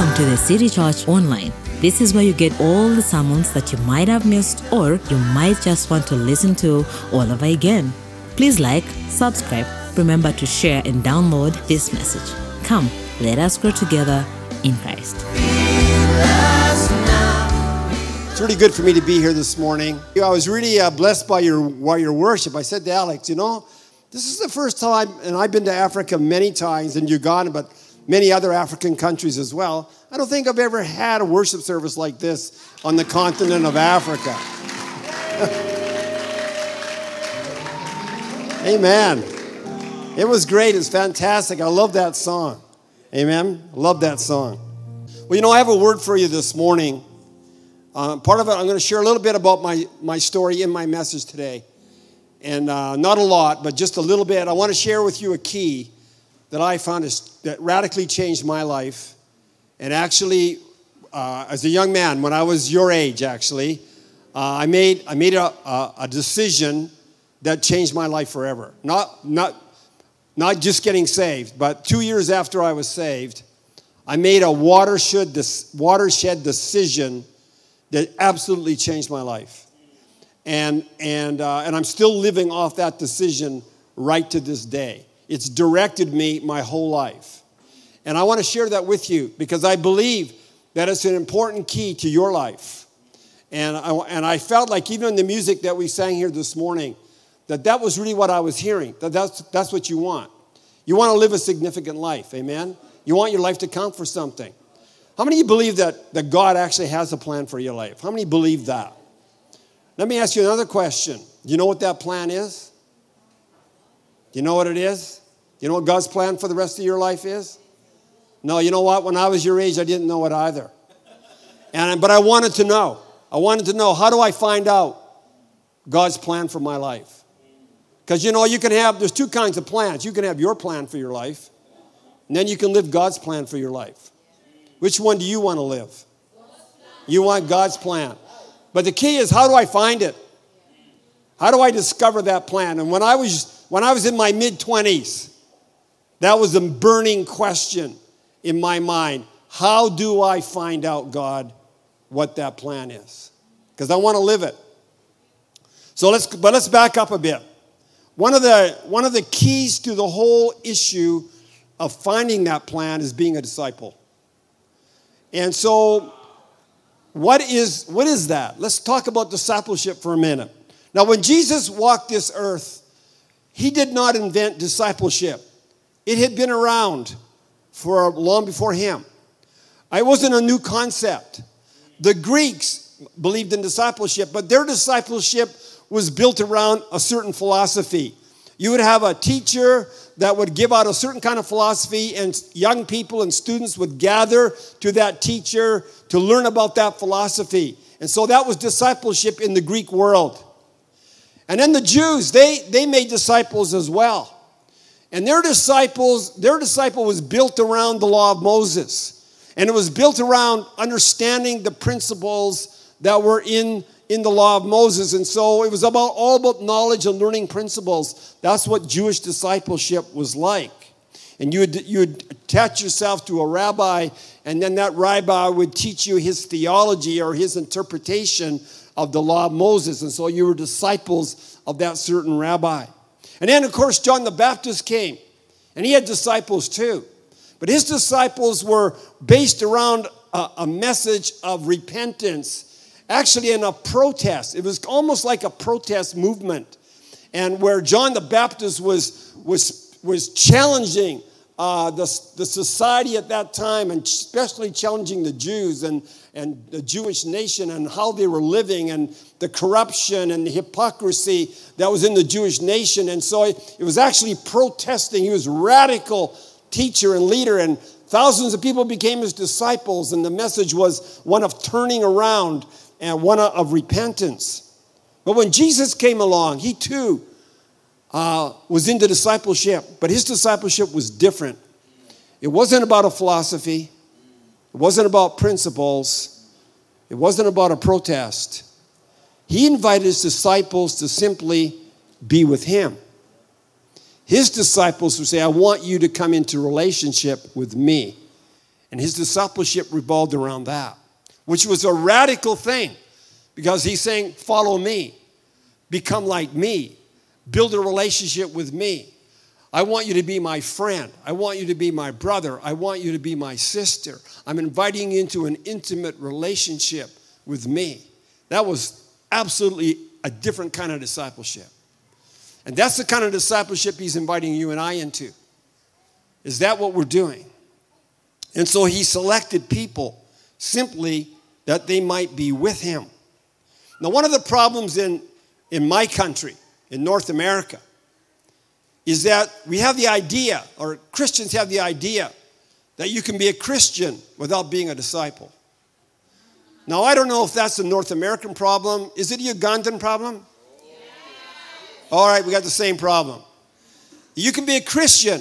Welcome to the City Church Online. This is where you get all the sermons that you might have missed or you might just want to listen to all over again. Please like, subscribe, remember to share and download this message. Come, let us grow together in Christ. It's really good for me to be here this morning. I was really uh, blessed by your, by your worship. I said to Alex, you know, this is the first time, and I've been to Africa many times in Uganda, but many other African countries as well. I don't think I've ever had a worship service like this on the continent of Africa. Amen. It was great. It's fantastic. I love that song. Amen. Love that song. Well, you know, I have a word for you this morning. Uh, part of it, I'm going to share a little bit about my, my story in my message today. And uh, not a lot, but just a little bit. I want to share with you a key that I found is, that radically changed my life. And actually, uh, as a young man, when I was your age, actually, uh, I made, I made a, a, a, decision that changed my life forever. Not, not, not just getting saved, but two years after I was saved, I made a watershed, watershed decision that absolutely changed my life. And, and, uh, and I'm still living off that decision right to this day. It's directed me my whole life. And I want to share that with you because I believe that it's an important key to your life. And I, and I felt like even in the music that we sang here this morning, that that was really what I was hearing. That that's, that's what you want. You want to live a significant life, amen? You want your life to count for something. How many of you believe that, that God actually has a plan for your life? How many believe that? Let me ask you another question. Do you know what that plan is? You know what it is? You know what God's plan for the rest of your life is? No, you know what? When I was your age, I didn't know it either. And, but I wanted to know. I wanted to know how do I find out God's plan for my life? Because you know, you can have, there's two kinds of plans. You can have your plan for your life, and then you can live God's plan for your life. Which one do you want to live? You want God's plan. But the key is how do I find it? How do I discover that plan? And when I was when I was in my mid 20s, that was a burning question in my mind. How do I find out, God, what that plan is? Because I want to live it. So let's, but let's back up a bit. One of, the, one of the keys to the whole issue of finding that plan is being a disciple. And so, what is, what is that? Let's talk about discipleship for a minute. Now, when Jesus walked this earth, he did not invent discipleship. It had been around for long before him. It wasn't a new concept. The Greeks believed in discipleship, but their discipleship was built around a certain philosophy. You would have a teacher that would give out a certain kind of philosophy, and young people and students would gather to that teacher to learn about that philosophy. And so that was discipleship in the Greek world. And then the Jews, they, they made disciples as well. And their disciples, their disciple was built around the law of Moses. And it was built around understanding the principles that were in, in the law of Moses. And so it was about all about knowledge and learning principles. That's what Jewish discipleship was like. And you would, you would attach yourself to a rabbi, and then that rabbi would teach you his theology or his interpretation of the law of Moses. And so you were disciples of that certain rabbi. And then, of course, John the Baptist came, and he had disciples too. But his disciples were based around a, a message of repentance, actually, in a protest. It was almost like a protest movement. And where John the Baptist was, was, was challenging uh, the, the society at that time, and especially challenging the Jews and, and the Jewish nation and how they were living and the corruption and the hypocrisy that was in the Jewish nation. And so it was actually protesting. He was radical teacher and leader, and thousands of people became his disciples. And the message was one of turning around and one of repentance. But when Jesus came along, he too uh, was into discipleship, but his discipleship was different. It wasn't about a philosophy, it wasn't about principles, it wasn't about a protest. He invited his disciples to simply be with him. His disciples would say, I want you to come into relationship with me. And his discipleship revolved around that, which was a radical thing because he's saying, Follow me, become like me, build a relationship with me. I want you to be my friend. I want you to be my brother. I want you to be my sister. I'm inviting you into an intimate relationship with me. That was absolutely a different kind of discipleship. And that's the kind of discipleship he's inviting you and I into. Is that what we're doing? And so he selected people simply that they might be with him. Now, one of the problems in, in my country, in North America, is that we have the idea, or Christians have the idea, that you can be a Christian without being a disciple. Now, I don't know if that's a North American problem. Is it a Ugandan problem? All right, we got the same problem. You can be a Christian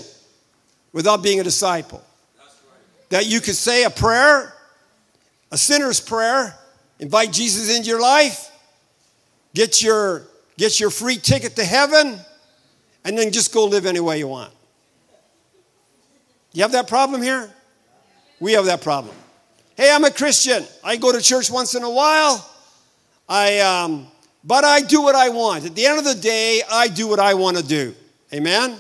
without being a disciple. That you could say a prayer, a sinner's prayer, invite Jesus into your life, get your, get your free ticket to heaven, and then just go live any way you want. You have that problem here? We have that problem. Hey, I'm a Christian. I go to church once in a while. I, um, but I do what I want. At the end of the day, I do what I want to do. Amen?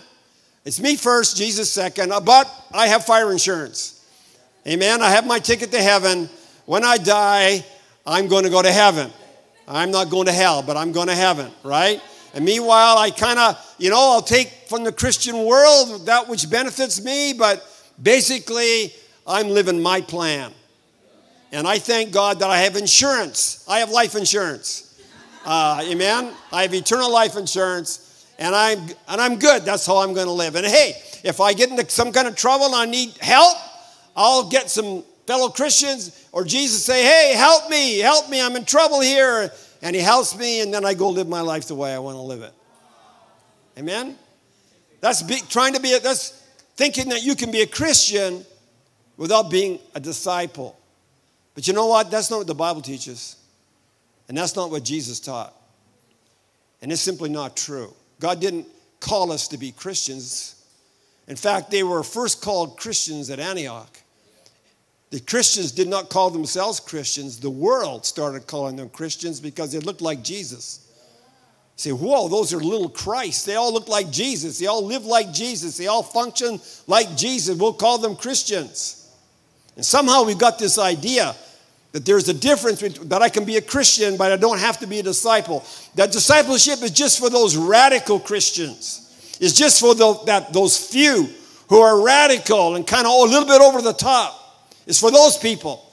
It's me first, Jesus second, uh, but I have fire insurance. Amen? I have my ticket to heaven. When I die, I'm going to go to heaven. I'm not going to hell, but I'm going to heaven, right? And meanwhile, I kind of, you know, I'll take from the Christian world that which benefits me, but basically, I'm living my plan. And I thank God that I have insurance. I have life insurance. Uh, amen. I have eternal life insurance, and I'm and I'm good. That's how I'm going to live. And hey, if I get into some kind of trouble and I need help, I'll get some fellow Christians or Jesus say, "Hey, help me, help me! I'm in trouble here." And He helps me, and then I go live my life the way I want to live it. Amen. That's be, trying to be. A, that's thinking that you can be a Christian without being a disciple. But you know what? That's not what the Bible teaches. And that's not what Jesus taught. And it's simply not true. God didn't call us to be Christians. In fact, they were first called Christians at Antioch. The Christians did not call themselves Christians. The world started calling them Christians because they looked like Jesus. You say, whoa, those are little Christ. They all look like Jesus. They all live like Jesus. They all function like Jesus. We'll call them Christians. And somehow we've got this idea that there's a difference that I can be a Christian, but I don't have to be a disciple. That discipleship is just for those radical Christians. It's just for the, that, those few who are radical and kind of a little bit over the top. It's for those people.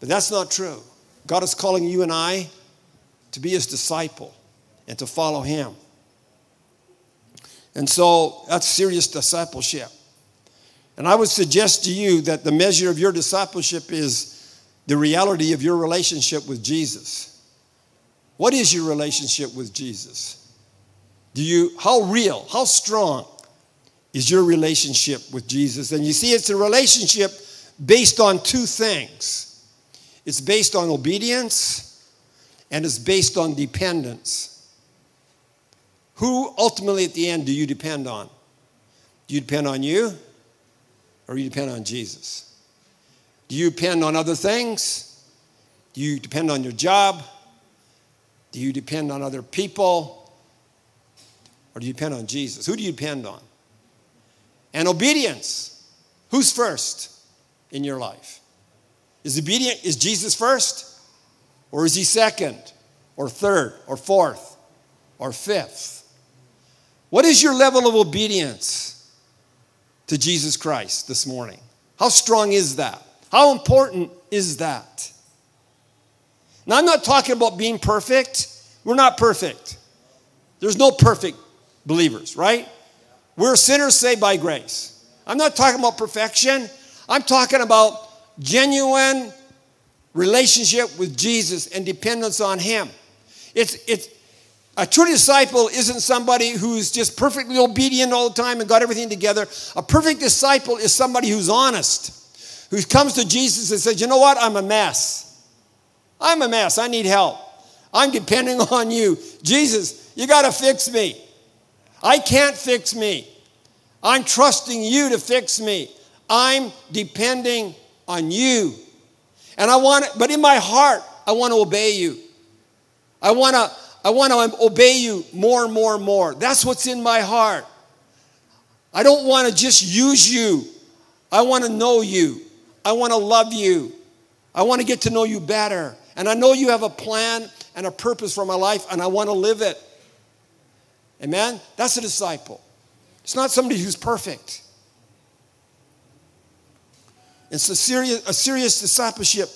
But that's not true. God is calling you and I to be his disciple and to follow him. And so that's serious discipleship. And I would suggest to you that the measure of your discipleship is the reality of your relationship with Jesus. What is your relationship with Jesus? Do you how real, how strong is your relationship with Jesus? And you see it's a relationship based on two things. It's based on obedience and it's based on dependence. Who ultimately at the end do you depend on? Do you depend on you or do you depend on Jesus? Do you depend on other things? Do you depend on your job? Do you depend on other people? Or do you depend on Jesus? Who do you depend on? And obedience. Who's first in your life? Is obedient is Jesus first? Or is he second? Or third? Or fourth? Or fifth? What is your level of obedience to Jesus Christ this morning? How strong is that? How important is that? Now, I'm not talking about being perfect. We're not perfect. There's no perfect believers, right? We're sinners saved by grace. I'm not talking about perfection. I'm talking about genuine relationship with Jesus and dependence on Him. It's, it's, a true disciple isn't somebody who's just perfectly obedient all the time and got everything together. A perfect disciple is somebody who's honest who comes to Jesus and says, You know what? I'm a mess. I'm a mess. I need help. I'm depending on you. Jesus, you got to fix me. I can't fix me. I'm trusting you to fix me. I'm depending on you. And I want, but in my heart, I want to obey you. I want to, I want to obey you more and more and more. That's what's in my heart. I don't want to just use you. I want to know you. I want to love you. I want to get to know you better. And I know you have a plan and a purpose for my life, and I want to live it. Amen? That's a disciple. It's not somebody who's perfect. It's a serious, a serious discipleship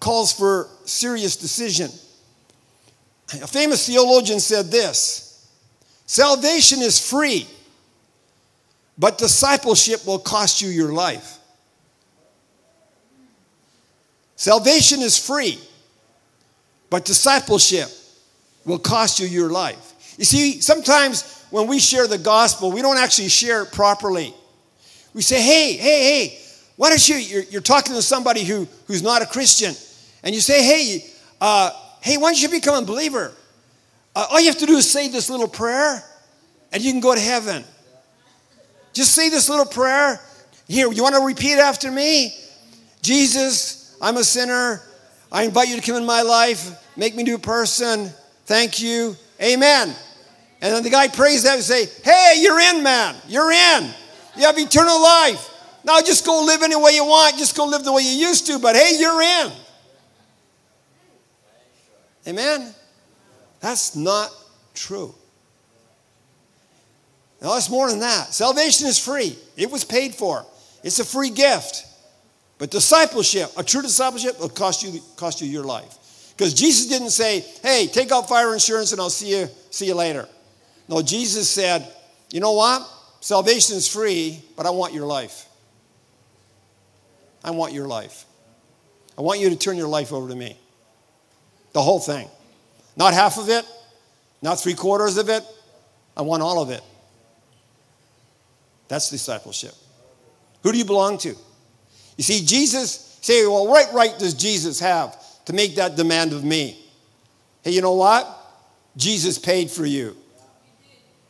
calls for serious decision. A famous theologian said this Salvation is free, but discipleship will cost you your life. Salvation is free, but discipleship will cost you your life. You see, sometimes when we share the gospel, we don't actually share it properly. We say, hey, hey, hey, why don't you, you're, you're talking to somebody who, who's not a Christian, and you say, hey, uh, hey, why don't you become a believer? Uh, all you have to do is say this little prayer, and you can go to heaven. Just say this little prayer. Here, you want to repeat after me? Jesus, I'm a sinner. I invite you to come in my life, make me a new person. Thank you. Amen. And then the guy prays that and say, Hey, you're in, man. You're in. You have eternal life. Now just go live any way you want. Just go live the way you used to. But hey, you're in. Amen? That's not true. Now, it's more than that. Salvation is free, it was paid for, it's a free gift. But discipleship, a true discipleship, will cost you, cost you your life. Because Jesus didn't say, hey, take out fire insurance and I'll see you, see you later. No, Jesus said, you know what? Salvation is free, but I want your life. I want your life. I want you to turn your life over to me. The whole thing. Not half of it, not three quarters of it. I want all of it. That's discipleship. Who do you belong to? You see, Jesus, say, well, what right does Jesus have to make that demand of me? Hey, you know what? Jesus paid for you.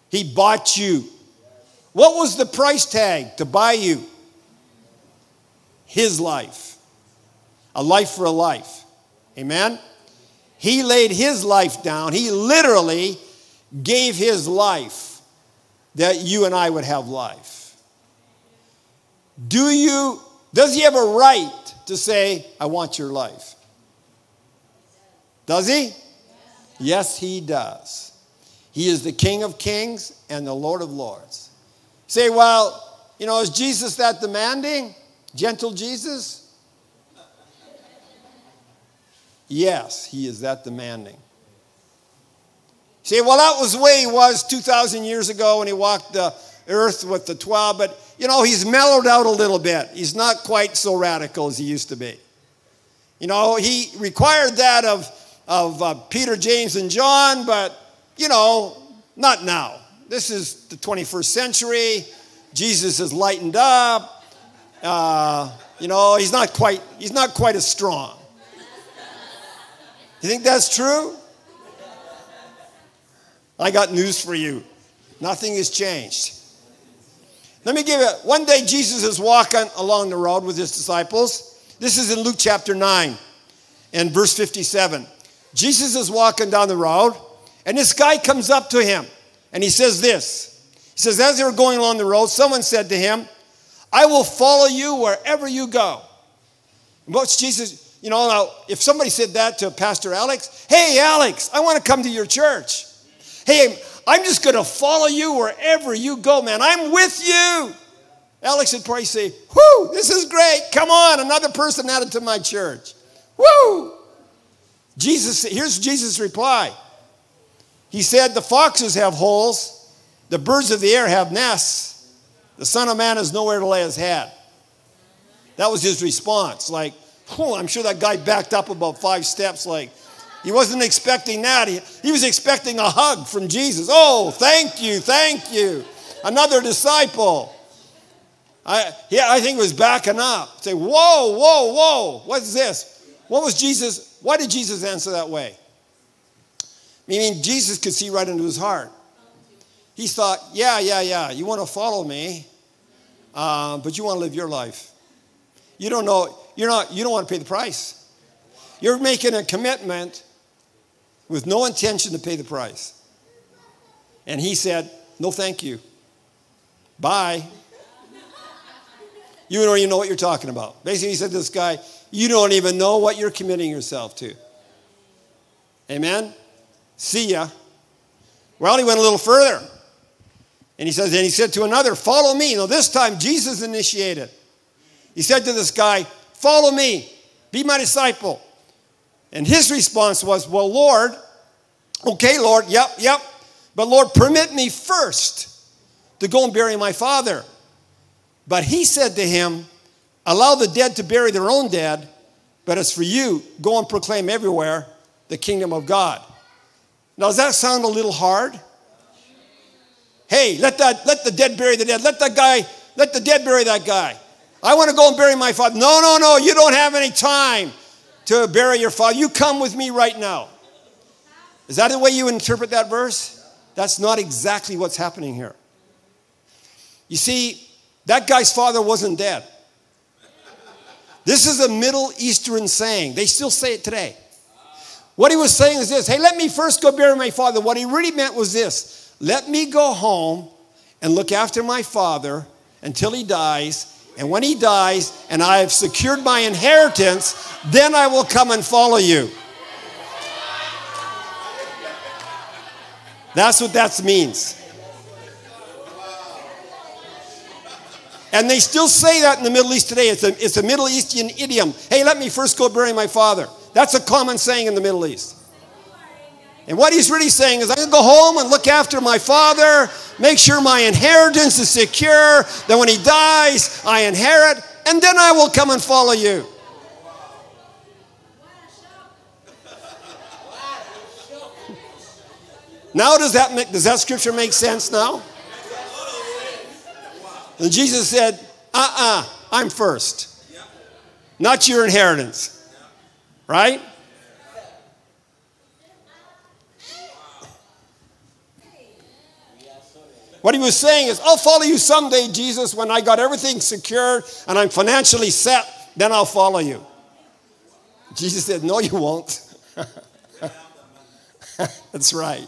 He bought you. What was the price tag to buy you? His life. A life for a life. Amen? He laid his life down. He literally gave his life that you and I would have life. Do you, does he have a right to say, I want your life? Does he? Yes, he does. He is the King of kings and the Lord of lords. say, well, you know, is Jesus that demanding? Gentle Jesus? Yes, he is that demanding. Say, well, that was the way he was 2,000 years ago when he walked the earth with the 12, but you know, he's mellowed out a little bit. He's not quite so radical as he used to be. You know, he required that of, of uh, Peter, James, and John, but you know, not now. This is the 21st century. Jesus has lightened up. Uh, you know, he's not quite, he's not quite as strong. You think that's true? I got news for you. Nothing has changed. Let me give you one day Jesus is walking along the road with his disciples. This is in Luke chapter 9 and verse 57. Jesus is walking down the road and this guy comes up to him and he says this. He says, As they were going along the road, someone said to him, I will follow you wherever you go. What's Jesus? You know, now, if somebody said that to Pastor Alex, hey, Alex, I want to come to your church. Hey, I'm just going to follow you wherever you go, man. I'm with you. Alex would probably say, Whoo, this is great. Come on, another person added to my church. Woo! Jesus, here's Jesus' reply. He said, The foxes have holes, the birds of the air have nests, the Son of Man has nowhere to lay his head. That was his response. Like, oh, I'm sure that guy backed up about five steps, like, he wasn't expecting that. He, he was expecting a hug from Jesus. Oh, thank you, thank you. Another disciple. I, yeah, I think he was backing up. Say, whoa, whoa, whoa, what's this? What was Jesus? Why did Jesus answer that way? Meaning Jesus could see right into his heart. He thought, yeah, yeah, yeah, you want to follow me, uh, but you want to live your life. You don't know, you're not, you don't want to pay the price. You're making a commitment with no intention to pay the price. And he said, No, thank you. Bye. You don't even know what you're talking about. Basically, he said to this guy, You don't even know what you're committing yourself to. Amen? See ya. Well, he went a little further. And he says, and he said to another, Follow me. Now, this time Jesus initiated. He said to this guy, Follow me, be my disciple. And his response was, Well, Lord, okay, Lord, yep, yep. But Lord, permit me first to go and bury my father. But he said to him, Allow the dead to bury their own dead, but as for you, go and proclaim everywhere the kingdom of God. Now, does that sound a little hard? Hey, let that let the dead bury the dead. Let that guy, let the dead bury that guy. I want to go and bury my father. No, no, no, you don't have any time to bury your father. You come with me right now. Is that the way you interpret that verse? That's not exactly what's happening here. You see, that guy's father wasn't dead. This is a Middle Eastern saying. They still say it today. What he was saying is this hey, let me first go bury my father. What he really meant was this let me go home and look after my father until he dies. And when he dies and I have secured my inheritance, then I will come and follow you. That's what that means. And they still say that in the Middle East today. It's a, it's a Middle Eastern idiom. Hey, let me first go bury my father. That's a common saying in the Middle East. And what he's really saying is, I'm going to go home and look after my father, make sure my inheritance is secure, that when he dies, I inherit, and then I will come and follow you. Now, does that, make, does that scripture make sense now? And Jesus said, uh uh-uh, uh, i am first, not your inheritance. Right? What he was saying is, I'll follow you someday, Jesus, when I got everything secured and I'm financially set, then I'll follow you. Jesus said, No, you won't. That's right.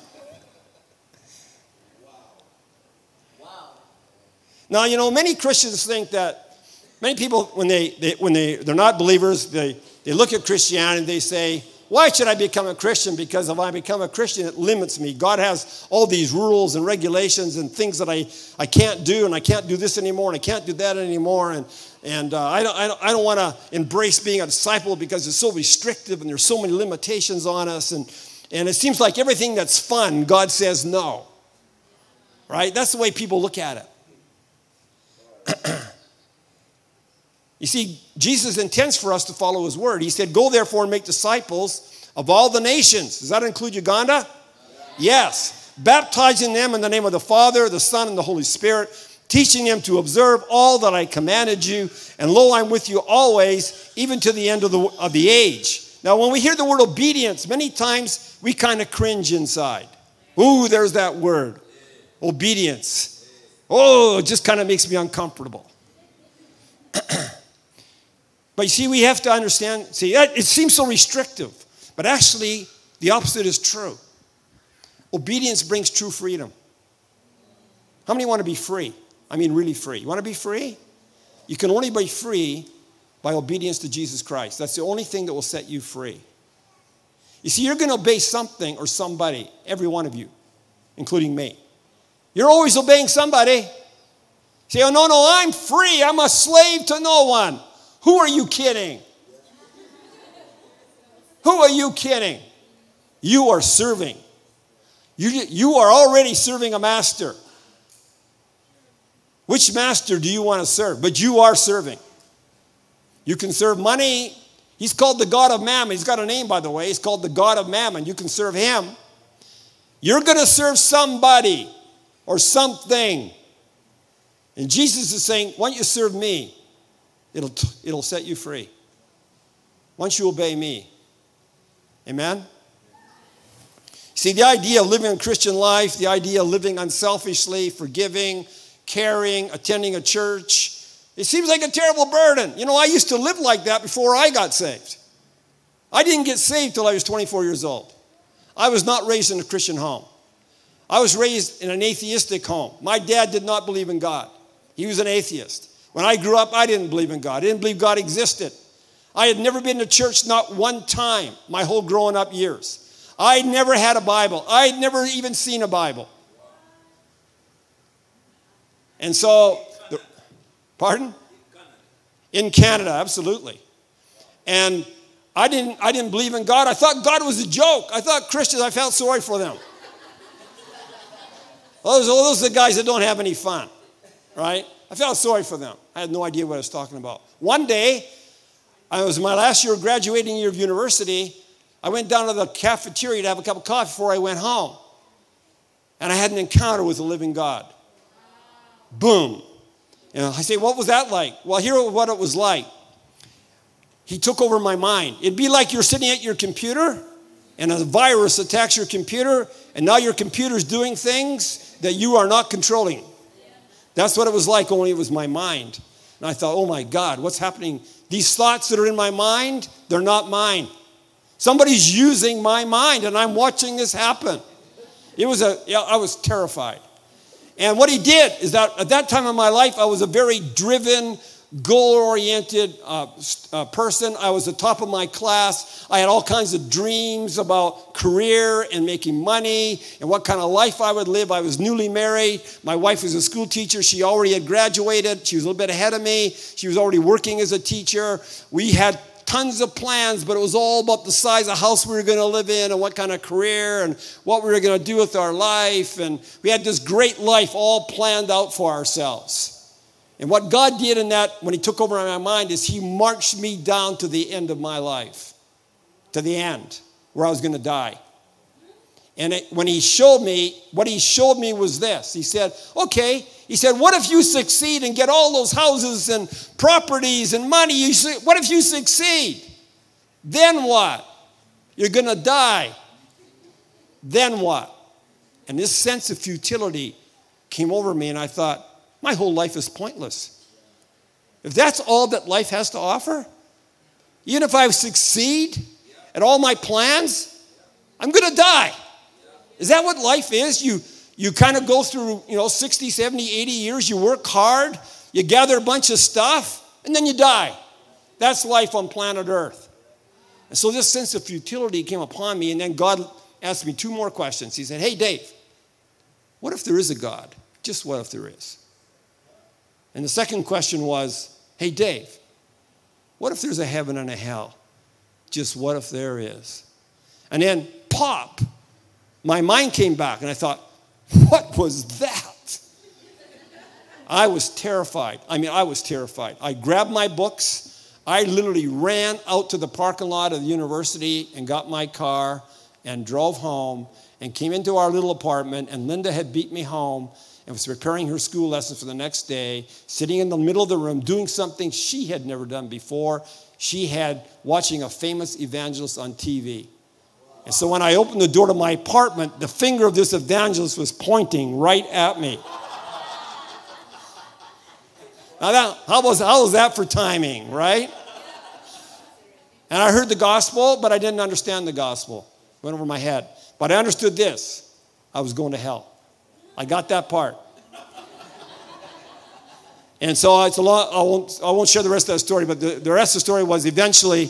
Now, you know, many Christians think that, many people, when, they, they, when they, they're not believers, they, they look at Christianity and they say, why should I become a Christian? Because if I become a Christian, it limits me. God has all these rules and regulations and things that I, I can't do, and I can't do this anymore, and I can't do that anymore. And, and uh, I don't, I don't, I don't want to embrace being a disciple because it's so restrictive and there's so many limitations on us. And, and it seems like everything that's fun, God says no. Right? That's the way people look at it. you see, Jesus intends for us to follow his word. He said, Go therefore and make disciples of all the nations. Does that include Uganda? Yes. Baptizing them in the name of the Father, the Son, and the Holy Spirit, teaching them to observe all that I commanded you. And lo, I'm with you always, even to the end of the, of the age. Now, when we hear the word obedience, many times we kind of cringe inside. Ooh, there's that word obedience. Oh, it just kind of makes me uncomfortable. but you see, we have to understand, see, it seems so restrictive, but actually, the opposite is true. Obedience brings true freedom. How many want to be free? I mean, really free. You want to be free? You can only be free by obedience to Jesus Christ. That's the only thing that will set you free. You see, you're going to obey something or somebody, every one of you, including me. You're always obeying somebody. Say, oh, no, no, I'm free. I'm a slave to no one. Who are you kidding? Who are you kidding? You are serving. You, you are already serving a master. Which master do you want to serve? But you are serving. You can serve money. He's called the God of Mammon. He's got a name, by the way. He's called the God of Mammon. You can serve him. You're going to serve somebody or something. And Jesus is saying, Why don't you serve me? It'll, it'll set you free. Once you obey me. Amen? See, the idea of living a Christian life, the idea of living unselfishly, forgiving, caring, attending a church, It seems like a terrible burden. You know, I used to live like that before I got saved. I didn't get saved till I was 24 years old. I was not raised in a Christian home. I was raised in an atheistic home. My dad did not believe in God, he was an atheist. When I grew up, I didn't believe in God, I didn't believe God existed. I had never been to church not one time my whole growing up years. I never had a Bible. I had never even seen a Bible. And so, the, pardon? In Canada, absolutely. And I didn't, I didn't believe in God. I thought God was a joke. I thought Christians, I felt sorry for them. Those, those are the guys that don't have any fun, right? I felt sorry for them. I had no idea what I was talking about. One day, I was my last year graduating year of university. I went down to the cafeteria to have a cup of coffee before I went home. And I had an encounter with the living God. Boom. And I say, what was that like? Well, here what it was like. He took over my mind. It'd be like you're sitting at your computer and a virus attacks your computer, and now your computer's doing things that you are not controlling. That's what it was like, only it was my mind. And I thought, oh my God, what's happening? These thoughts that are in my mind, they're not mine. Somebody's using my mind, and I'm watching this happen. It was a, I was terrified. And what he did is that at that time in my life, I was a very driven, goal oriented uh, uh, person. I was the top of my class. I had all kinds of dreams about career and making money and what kind of life I would live. I was newly married. My wife was a school teacher. She already had graduated. She was a little bit ahead of me. She was already working as a teacher. We had tons of plans, but it was all about the size of house we were going to live in and what kind of career and what we were going to do with our life. And we had this great life all planned out for ourselves. And what God did in that, when He took over my mind, is He marched me down to the end of my life, to the end, where I was going to die. And it, when He showed me, what He showed me was this He said, okay, He said, what if you succeed and get all those houses and properties and money? What if you succeed? Then what? You're going to die. Then what? And this sense of futility came over me, and I thought, my whole life is pointless. If that's all that life has to offer, even if I succeed at all my plans, I'm going to die. Is that what life is? You, you kind of go through, you know, 60, 70, 80 years, you work hard, you gather a bunch of stuff, and then you die. That's life on planet Earth. And so this sense of futility came upon me, and then God asked me two more questions. He said, Hey, Dave, what if there is a God? Just what if there is? And the second question was, hey, Dave, what if there's a heaven and a hell? Just what if there is? And then, pop, my mind came back and I thought, what was that? I was terrified. I mean, I was terrified. I grabbed my books. I literally ran out to the parking lot of the university and got my car and drove home and came into our little apartment. And Linda had beat me home and was preparing her school lessons for the next day, sitting in the middle of the room doing something she had never done before. She had watching a famous evangelist on TV. And so when I opened the door to my apartment, the finger of this evangelist was pointing right at me. Now that, how, was, how was that for timing, right? And I heard the gospel, but I didn't understand the gospel. It Went over my head. But I understood this I was going to hell. I got that part. And so it's a lot, I won't, I won't share the rest of that story, but the, the rest of the story was eventually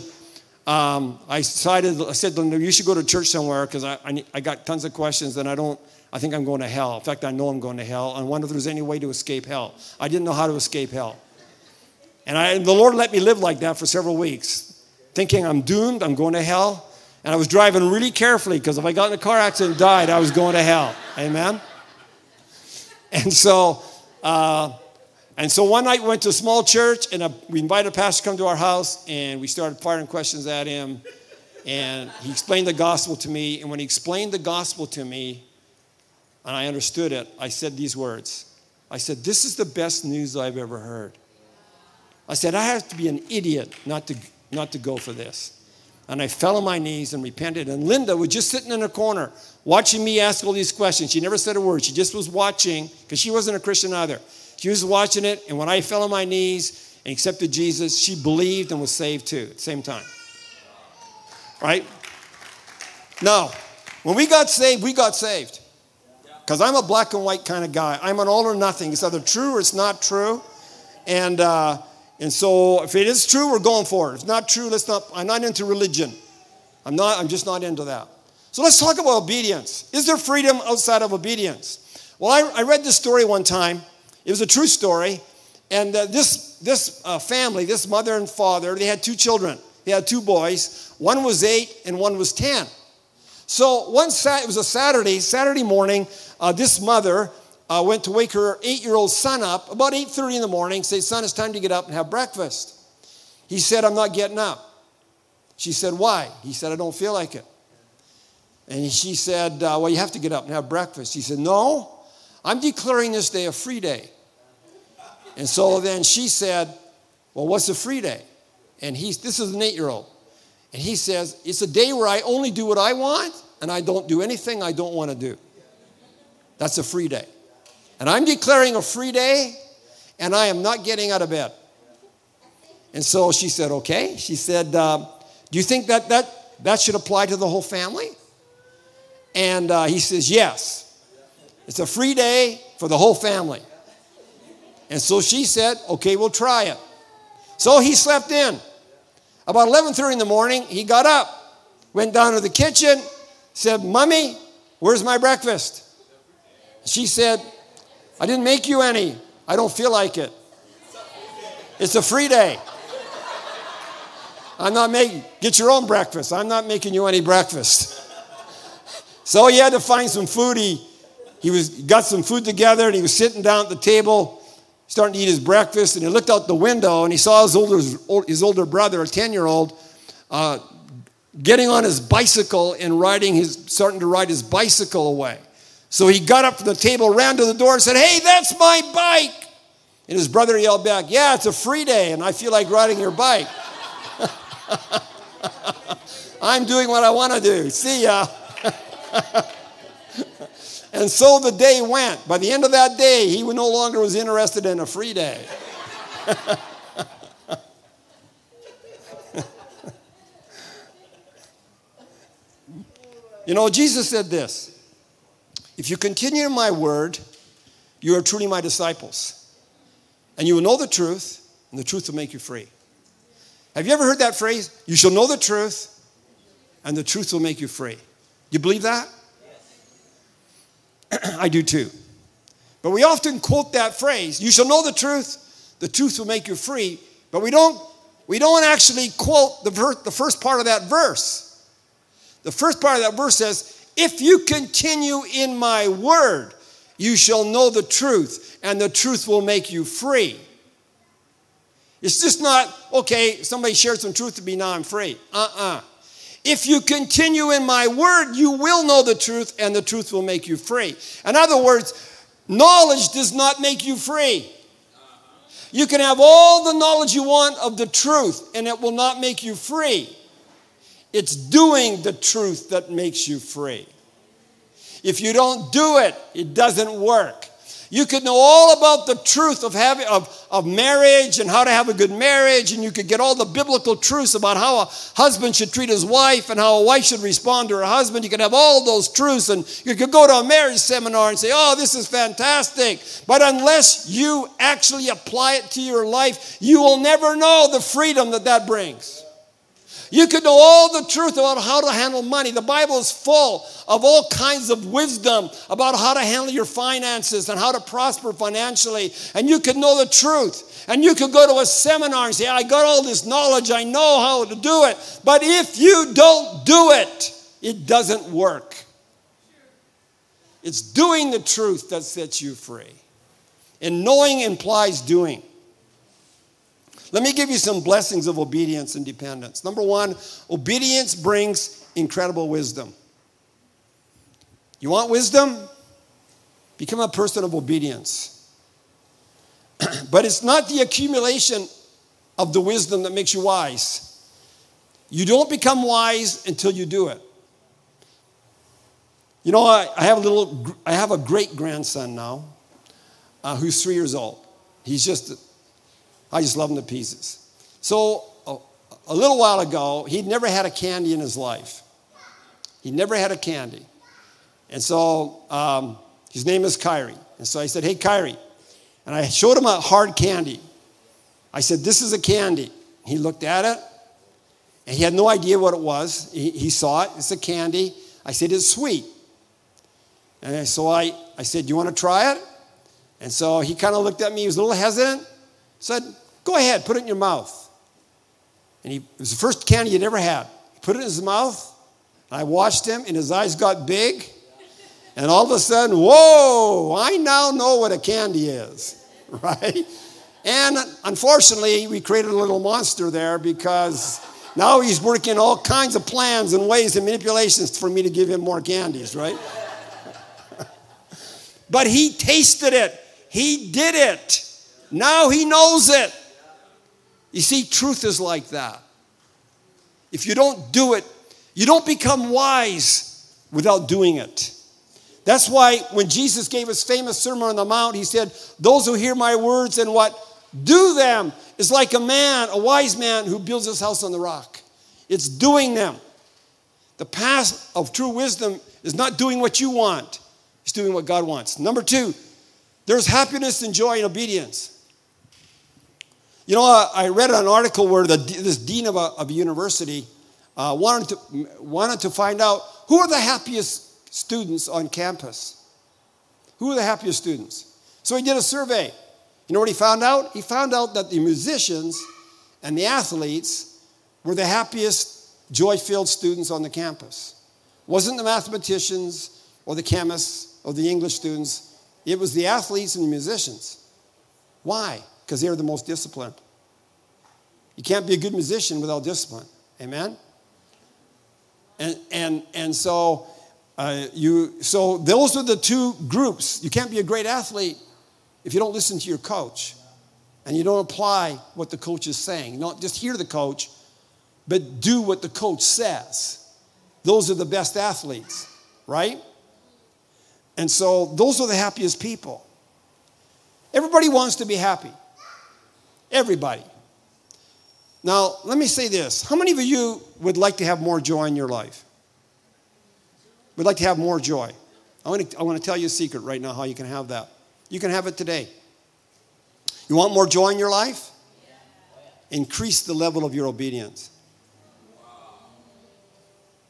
um, I decided, I said, Linda, you should go to church somewhere because I, I, I, got tons of questions and I don't, I think I'm going to hell. In fact, I know I'm going to hell. I wonder if there's any way to escape hell. I didn't know how to escape hell. And, I, and the Lord let me live like that for several weeks, thinking I'm doomed, I'm going to hell. And I was driving really carefully because if I got in a car accident and died, I was going to hell. Amen? And so, uh, and so one night we went to a small church and a, we invited a pastor to come to our house and we started firing questions at him. And he explained the gospel to me. And when he explained the gospel to me and I understood it, I said these words I said, This is the best news I've ever heard. I said, I have to be an idiot not to, not to go for this. And I fell on my knees and repented. And Linda was just sitting in a corner watching me ask all these questions. She never said a word. She just was watching because she wasn't a Christian either. She was watching it, and when I fell on my knees and accepted Jesus, she believed and was saved too at the same time. Right? Now, when we got saved, we got saved. Because I'm a black and white kind of guy. I'm an all or nothing. It's either true or it's not true. And, uh, and so if it is true, we're going for it. If it's not true, let's not, I'm not into religion. I'm not, I'm just not into that. So let's talk about obedience. Is there freedom outside of obedience? Well, I, I read this story one time. It was a true story. And uh, this, this uh, family, this mother and father, they had two children. They had two boys. One was eight and one was 10. So one sat, it was a Saturday, Saturday morning, uh, this mother uh, went to wake her eight-year-old son up about 8.30 in the morning, say, son, it's time to get up and have breakfast. He said, I'm not getting up. She said, why? He said, I don't feel like it. And she said, uh, well, you have to get up and have breakfast. He said, no, I'm declaring this day a free day. And so then she said, well, what's a free day? And he's, this is an eight-year-old. And he says, it's a day where I only do what I want and I don't do anything I don't want to do. That's a free day. And I'm declaring a free day and I am not getting out of bed. And so she said, okay. She said, uh, do you think that, that that should apply to the whole family? And uh, he says, yes. It's a free day for the whole family. And so she said, okay, we'll try it. So he slept in. About 11:30 in the morning, he got up, went down to the kitchen, said, "Mummy, where's my breakfast?" She said, "I didn't make you any. I don't feel like it. It's a free day. I'm not making get your own breakfast. I'm not making you any breakfast." So he had to find some food. He, he was got some food together and he was sitting down at the table starting to eat his breakfast, and he looked out the window and he saw his older, his older brother, a 10 year old, uh, getting on his bicycle and riding his, starting to ride his bicycle away. So he got up from the table, ran to the door, and said, Hey, that's my bike. And his brother yelled back, Yeah, it's a free day, and I feel like riding your bike. I'm doing what I want to do. See ya. And so the day went. By the end of that day, he no longer was interested in a free day. you know, Jesus said this If you continue in my word, you are truly my disciples. And you will know the truth, and the truth will make you free. Have you ever heard that phrase? You shall know the truth, and the truth will make you free. You believe that? I do too. But we often quote that phrase, you shall know the truth, the truth will make you free. But we don't, we don't actually quote the, ver- the first part of that verse. The first part of that verse says, If you continue in my word, you shall know the truth, and the truth will make you free. It's just not, okay, somebody shared some truth to me, now I'm free. Uh uh-uh. uh if you continue in my word, you will know the truth, and the truth will make you free. In other words, knowledge does not make you free. You can have all the knowledge you want of the truth, and it will not make you free. It's doing the truth that makes you free. If you don't do it, it doesn't work. You could know all about the truth of, having, of, of marriage and how to have a good marriage, and you could get all the biblical truths about how a husband should treat his wife and how a wife should respond to her husband. You could have all those truths, and you could go to a marriage seminar and say, Oh, this is fantastic. But unless you actually apply it to your life, you will never know the freedom that that brings. You could know all the truth about how to handle money. The Bible is full of all kinds of wisdom about how to handle your finances and how to prosper financially. And you could know the truth. And you could go to a seminar and say, I got all this knowledge, I know how to do it. But if you don't do it, it doesn't work. It's doing the truth that sets you free. And knowing implies doing. Let me give you some blessings of obedience and dependence. Number one, obedience brings incredible wisdom. You want wisdom? Become a person of obedience. but it's not the accumulation of the wisdom that makes you wise. You don't become wise until you do it. You know, I, I have a little, I have a great grandson now uh, who's three years old. He's just, I just love him to pieces. So a, a little while ago, he'd never had a candy in his life. He never had a candy. And so um, his name is Kyrie. And so I said, Hey, Kyrie. And I showed him a hard candy. I said, This is a candy. He looked at it and he had no idea what it was. He, he saw it, it's a candy. I said, It's sweet. And so I, I said, You want to try it? And so he kind of looked at me, he was a little hesitant, said, Go ahead, put it in your mouth. And he, it was the first candy he'd ever had. He put it in his mouth. I watched him, and his eyes got big. And all of a sudden, whoa, I now know what a candy is, right? And unfortunately, we created a little monster there because now he's working all kinds of plans and ways and manipulations for me to give him more candies, right? but he tasted it, he did it. Now he knows it. You see, truth is like that. If you don't do it, you don't become wise without doing it. That's why when Jesus gave his famous Sermon on the Mount, he said, Those who hear my words and what? Do them is like a man, a wise man who builds his house on the rock. It's doing them. The path of true wisdom is not doing what you want, it's doing what God wants. Number two, there's happiness and joy in obedience. You know, I read an article where the, this dean of a, of a university uh, wanted, to, wanted to find out who are the happiest students on campus. Who are the happiest students? So he did a survey. You know what he found out? He found out that the musicians and the athletes were the happiest, joy filled students on the campus. Wasn't the mathematicians or the chemists or the English students, it was the athletes and the musicians. Why? Because they are the most disciplined. You can't be a good musician without discipline. Amen? And, and, and so uh, you, so those are the two groups. You can't be a great athlete if you don't listen to your coach and you don't apply what the coach is saying. Not just hear the coach, but do what the coach says. Those are the best athletes, right? And so those are the happiest people. Everybody wants to be happy. Everybody. Now, let me say this. How many of you would like to have more joy in your life? We'd like to have more joy. I want, to, I want to tell you a secret right now how you can have that. You can have it today. You want more joy in your life? Increase the level of your obedience.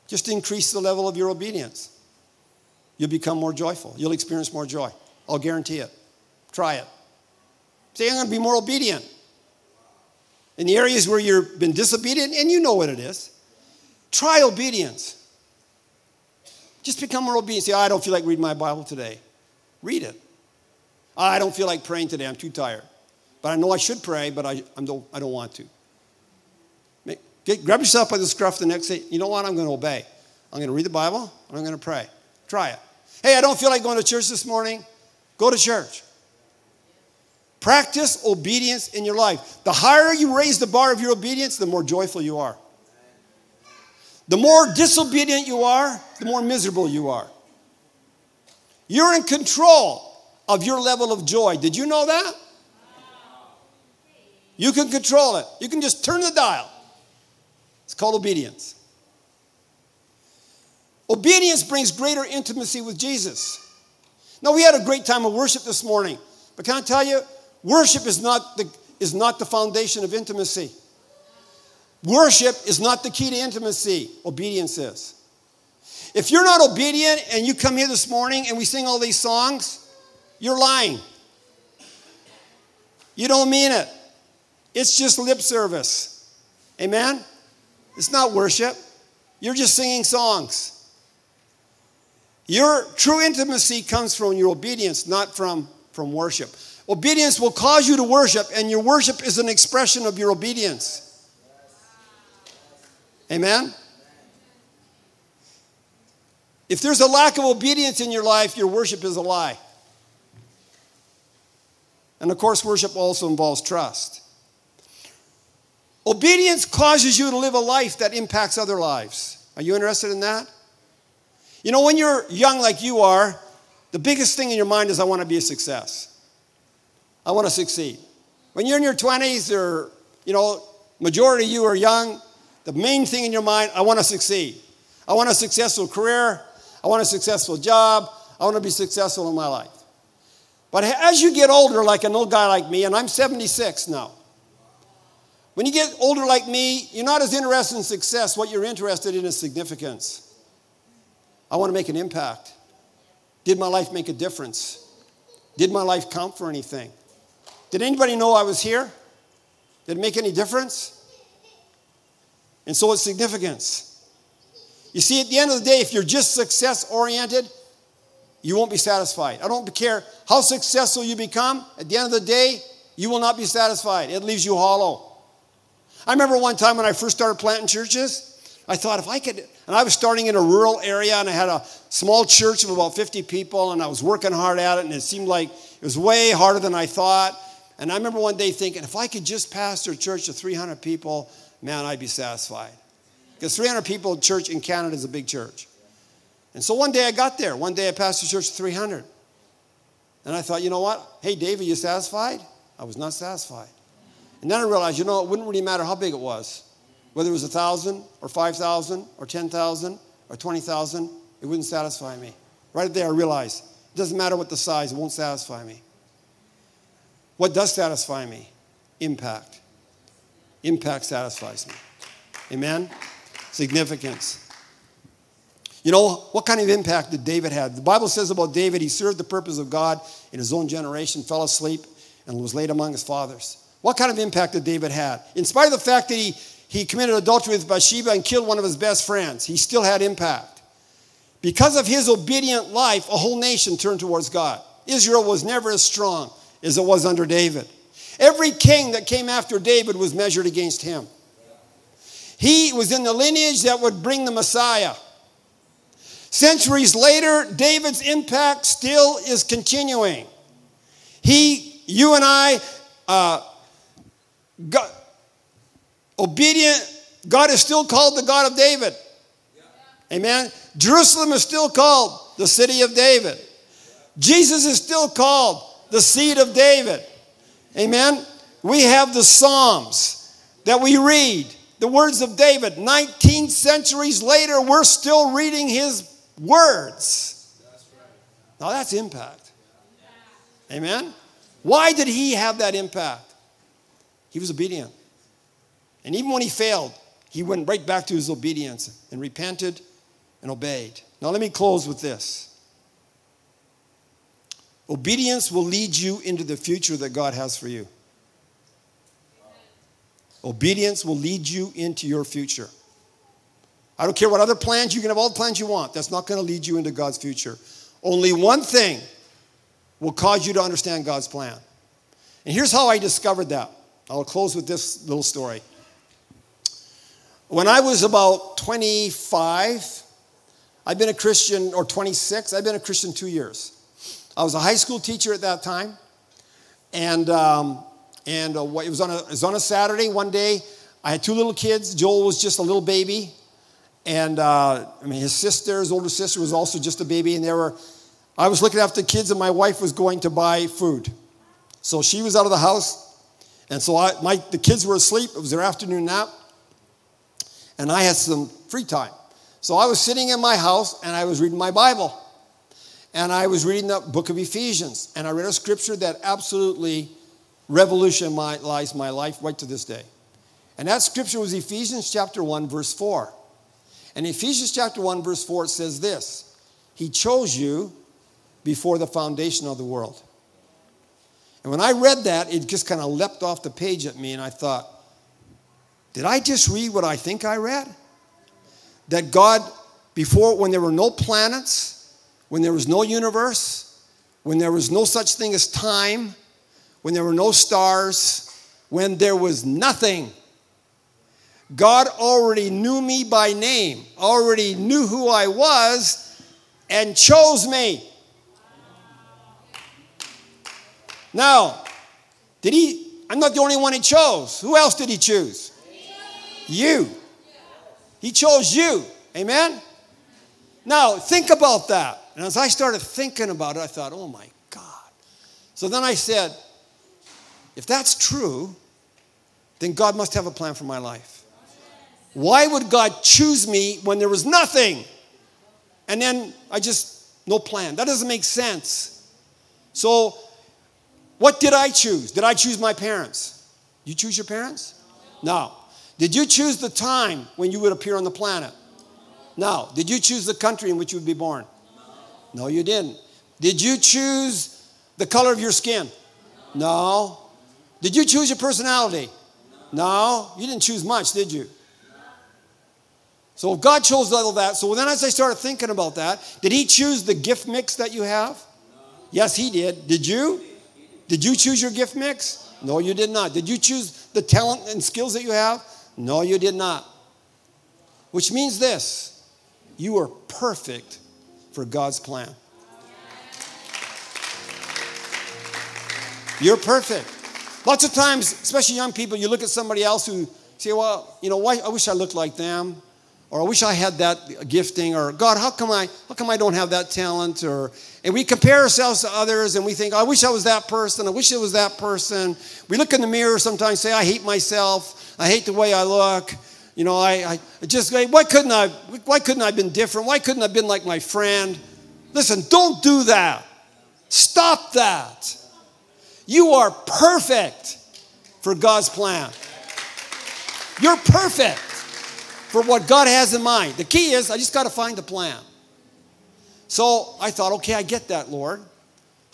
Just increase the level of your obedience. You'll become more joyful. You'll experience more joy. I'll guarantee it. Try it. Say, I'm going to be more obedient. In the areas where you've been disobedient, and you know what it is, try obedience. Just become more obedient. Say, I don't feel like reading my Bible today. Read it. I don't feel like praying today. I'm too tired. But I know I should pray, but I, I'm don't, I don't want to. Get, grab yourself by the scruff the next day. You know what? I'm going to obey. I'm going to read the Bible and I'm going to pray. Try it. Hey, I don't feel like going to church this morning. Go to church. Practice obedience in your life. The higher you raise the bar of your obedience, the more joyful you are. The more disobedient you are, the more miserable you are. You're in control of your level of joy. Did you know that? You can control it. You can just turn the dial. It's called obedience. Obedience brings greater intimacy with Jesus. Now, we had a great time of worship this morning, but can I tell you, worship is not the, is not the foundation of intimacy. Worship is not the key to intimacy, obedience is. If you're not obedient and you come here this morning and we sing all these songs, you're lying. You don't mean it. It's just lip service. Amen? It's not worship. You're just singing songs. Your true intimacy comes from your obedience, not from, from worship. Obedience will cause you to worship, and your worship is an expression of your obedience. Amen? If there's a lack of obedience in your life, your worship is a lie. And of course, worship also involves trust. Obedience causes you to live a life that impacts other lives. Are you interested in that? You know, when you're young like you are, the biggest thing in your mind is, I want to be a success. I want to succeed. When you're in your 20s or, you know, majority of you are young, the main thing in your mind, I want to succeed. I want a successful career. I want a successful job. I want to be successful in my life. But as you get older, like an old guy like me, and I'm 76 now, when you get older like me, you're not as interested in success. What you're interested in is significance. I want to make an impact. Did my life make a difference? Did my life count for anything? Did anybody know I was here? Did it make any difference? And so it's significance. You see, at the end of the day, if you're just success oriented, you won't be satisfied. I don't care how successful you become, at the end of the day, you will not be satisfied. It leaves you hollow. I remember one time when I first started planting churches, I thought if I could, and I was starting in a rural area and I had a small church of about 50 people and I was working hard at it and it seemed like it was way harder than I thought. And I remember one day thinking, if I could just pastor a church of 300 people, man, I'd be satisfied. Because 300 people church in Canada is a big church. And so one day I got there. One day I pastored a church of 300. And I thought, you know what? Hey, David, you satisfied? I was not satisfied. And then I realized, you know, it wouldn't really matter how big it was. Whether it was 1,000 or 5,000 or 10,000 or 20,000, it wouldn't satisfy me. Right there, I realized it doesn't matter what the size, it won't satisfy me. What does satisfy me? Impact. Impact satisfies me. Amen? Significance. You know, what kind of impact did David have? The Bible says about David, he served the purpose of God in his own generation, fell asleep, and was laid among his fathers. What kind of impact did David have? In spite of the fact that he, he committed adultery with Bathsheba and killed one of his best friends, he still had impact. Because of his obedient life, a whole nation turned towards God. Israel was never as strong as it was under David. Every king that came after David was measured against him. He was in the lineage that would bring the Messiah. Centuries later, David's impact still is continuing. He, you and I, uh, God, obedient, God is still called the God of David. Amen. Jerusalem is still called the city of David. Jesus is still called the seed of David. Amen. We have the Psalms that we read, the words of David. 19 centuries later, we're still reading his words. Now that's impact. Amen. Why did he have that impact? He was obedient. And even when he failed, he went right back to his obedience and repented and obeyed. Now, let me close with this obedience will lead you into the future that God has for you. Obedience will lead you into your future. I don't care what other plans, you can have all the plans you want. That's not going to lead you into God's future. Only one thing will cause you to understand God's plan. And here's how I discovered that. I'll close with this little story. When I was about 25, I've been a Christian, or 26, I've been a Christian two years. I was a high school teacher at that time. And, um, and uh, it, was on a, it was on a Saturday one day. I had two little kids. Joel was just a little baby. And uh, I mean, his sister, his older sister, was also just a baby. And they were, I was looking after the kids, and my wife was going to buy food. So she was out of the house. And so I, my, the kids were asleep. It was their afternoon nap. And I had some free time. So I was sitting in my house and I was reading my Bible. And I was reading the book of Ephesians. And I read a scripture that absolutely revolutionized my life right to this day. And that scripture was Ephesians chapter 1, verse 4. And Ephesians chapter 1, verse 4, it says this He chose you before the foundation of the world. And when I read that, it just kind of leapt off the page at me, and I thought, did I just read what I think I read? That God, before, when there were no planets, when there was no universe, when there was no such thing as time, when there were no stars, when there was nothing, God already knew me by name, already knew who I was, and chose me. Now, did he? I'm not the only one he chose. Who else did he choose? You. He chose you. Amen? Now, think about that. And as I started thinking about it, I thought, oh my God. So then I said, if that's true, then God must have a plan for my life. Why would God choose me when there was nothing? And then I just, no plan. That doesn't make sense. So, what did I choose? Did I choose my parents? You choose your parents? No. Did you choose the time when you would appear on the planet? No. Did you choose the country in which you would be born? No, you didn't. Did you choose the color of your skin? No. Did you choose your personality? No. You didn't choose much, did you? So God chose all of that. So then as I started thinking about that, did he choose the gift mix that you have? Yes, he did. Did you? Did you choose your gift mix? No, you did not. Did you choose the talent and skills that you have? No, you did not. Which means this you are perfect for God's plan. You're perfect. Lots of times, especially young people, you look at somebody else who say, Well, you know, why, I wish I looked like them or I wish I had that gifting, or God, how come I, how come I don't have that talent? Or and we compare ourselves to others, and we think, I wish I was that person. I wish it was that person. We look in the mirror sometimes, say, I hate myself. I hate the way I look. You know, I, I just why couldn't I? Why couldn't I have been different? Why couldn't I have been like my friend? Listen, don't do that. Stop that. You are perfect for God's plan. You're perfect for what God has in mind. The key is I just got to find the plan. So I thought, okay, I get that, Lord.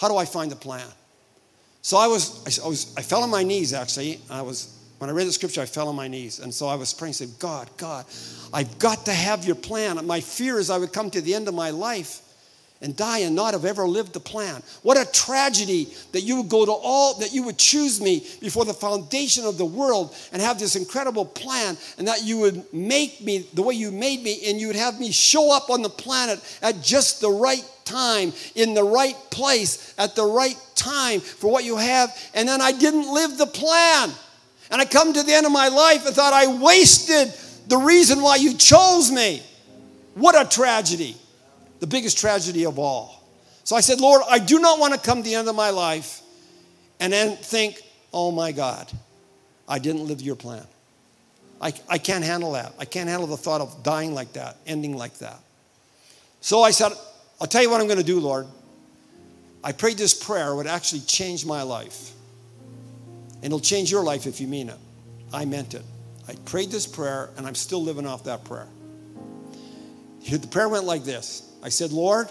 How do I find the plan? So I was, I, was, I fell on my knees actually. I was, when I read the scripture, I fell on my knees. And so I was praying, saying, God, God, I've got to have your plan. My fear is I would come to the end of my life and die and not have ever lived the plan. What a tragedy that you would go to all, that you would choose me before the foundation of the world and have this incredible plan, and that you would make me the way you made me, and you would have me show up on the planet at just the right time, in the right place, at the right time for what you have, and then I didn't live the plan. And I come to the end of my life and thought I wasted the reason why you chose me. What a tragedy the biggest tragedy of all. So I said, Lord, I do not want to come to the end of my life and then think, oh my God, I didn't live your plan. I, I can't handle that. I can't handle the thought of dying like that, ending like that. So I said, I'll tell you what I'm going to do, Lord. I prayed this prayer would actually change my life. And it'll change your life if you mean it. I meant it. I prayed this prayer, and I'm still living off that prayer. The prayer went like this I said, Lord,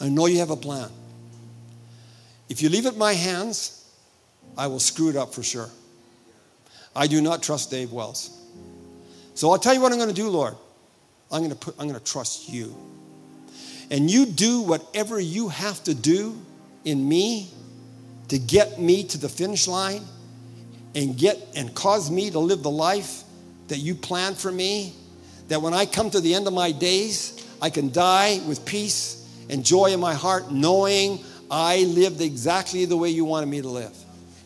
I know you have a plan. If you leave it in my hands, I will screw it up for sure. I do not trust Dave Wells. So I'll tell you what I'm going to do, Lord. I'm going to put, I'm going to trust you. And you do whatever you have to do in me to get me to the finish line and get and cause me to live the life that you planned for me that when I come to the end of my days I can die with peace and joy in my heart, knowing I lived exactly the way you wanted me to live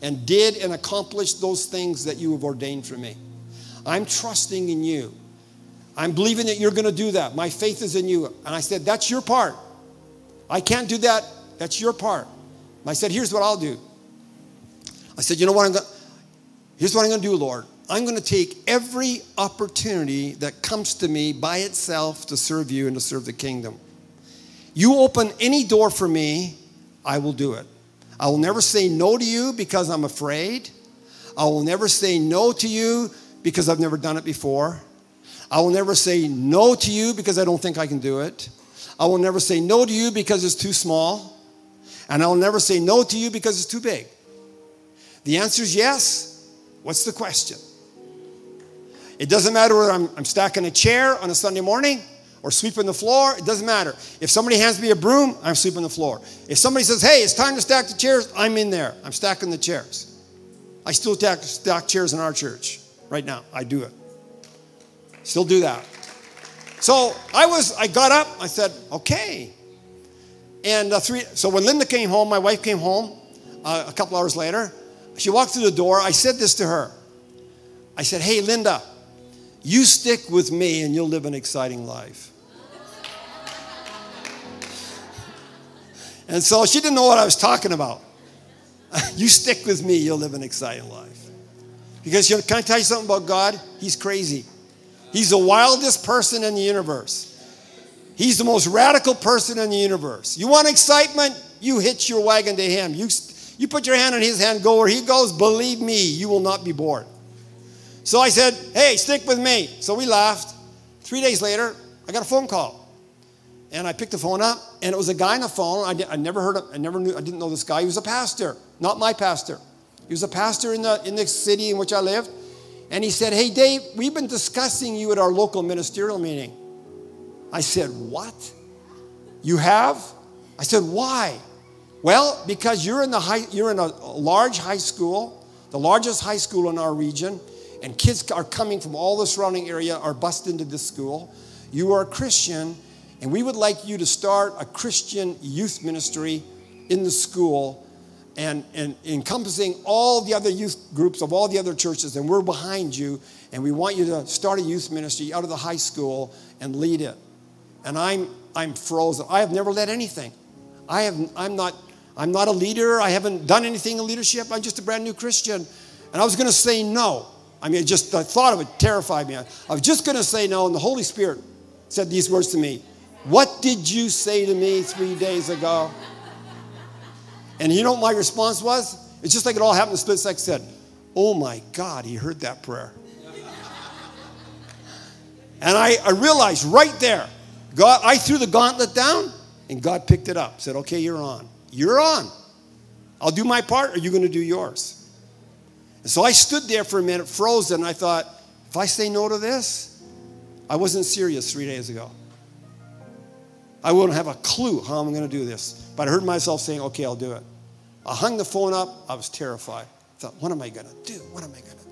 and did and accomplished those things that you have ordained for me. I'm trusting in you. I'm believing that you're going to do that. My faith is in you. And I said, That's your part. I can't do that. That's your part. I said, Here's what I'll do. I said, You know what I'm going Here's what I'm going to do, Lord. I'm going to take every opportunity that comes to me by itself to serve you and to serve the kingdom. You open any door for me, I will do it. I will never say no to you because I'm afraid. I will never say no to you because I've never done it before. I will never say no to you because I don't think I can do it. I will never say no to you because it's too small. And I will never say no to you because it's too big. The answer is yes. What's the question? It doesn't matter whether I'm, I'm stacking a chair on a Sunday morning or sweeping the floor. It doesn't matter. If somebody hands me a broom, I'm sweeping the floor. If somebody says, hey, it's time to stack the chairs, I'm in there. I'm stacking the chairs. I still stack, stack chairs in our church right now. I do it. Still do that. So I was, I got up, I said, okay. And uh, three, so when Linda came home, my wife came home uh, a couple hours later. She walked through the door. I said this to her. I said, hey, Linda, you stick with me and you'll live an exciting life. And so she didn't know what I was talking about. you stick with me, you'll live an exciting life. Because you know, can I tell you something about God? He's crazy. He's the wildest person in the universe. He's the most radical person in the universe. You want excitement? You hitch your wagon to him. You, you put your hand on his hand, go where he goes. Believe me, you will not be bored. So I said, hey, stick with me. So we laughed. Three days later, I got a phone call. And I picked the phone up, and it was a guy on the phone. I, I never heard of, I never knew, I didn't know this guy. He was a pastor, not my pastor. He was a pastor in the, in the city in which I lived. And he said, Hey, Dave, we've been discussing you at our local ministerial meeting. I said, What? You have? I said, Why? Well, because you're in, the high, you're in a large high school, the largest high school in our region, and kids are coming from all the surrounding area are bused into this school. You are a Christian, and we would like you to start a Christian youth ministry in the school and, and encompassing all the other youth groups of all the other churches, and we're behind you, and we want you to start a youth ministry out of the high school and lead it. And I'm, I'm frozen. I have never led anything. I have, I'm, not, I'm not a leader. I haven't done anything in leadership. I'm just a brand new Christian. And I was going to say no. I mean, just the thought of it terrified me. I was just going to say no, and the Holy Spirit said these words to me What did you say to me three days ago? And you know what my response was? It's just like it all happened in split second. Said, Oh my God, he heard that prayer. and I, I realized right there, God, I threw the gauntlet down and God picked it up. Said, Okay, you're on. You're on. I'll do my part, are you're going to do yours. And so I stood there for a minute, frozen. I thought, if I say no to this, I wasn't serious three days ago. I wouldn't have a clue how I'm going to do this. But I heard myself saying, okay, I'll do it. I hung the phone up. I was terrified. I thought, what am I going to do? What am I going to do?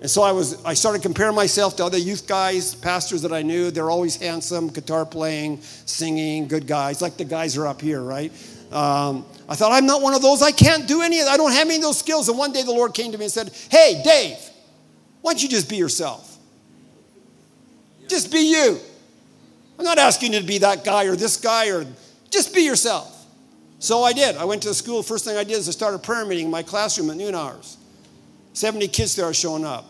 And so I was. I started comparing myself to other youth guys, pastors that I knew. They're always handsome, guitar playing, singing, good guys, like the guys are up here, right? Um, I thought, I'm not one of those. I can't do any of that. I don't have any of those skills. And one day the Lord came to me and said, Hey, Dave, why don't you just be yourself? Just be you. I'm not asking you to be that guy or this guy or just be yourself. So I did. I went to the school. First thing I did is I started prayer meeting in my classroom at noon hours. 70 kids there showing up.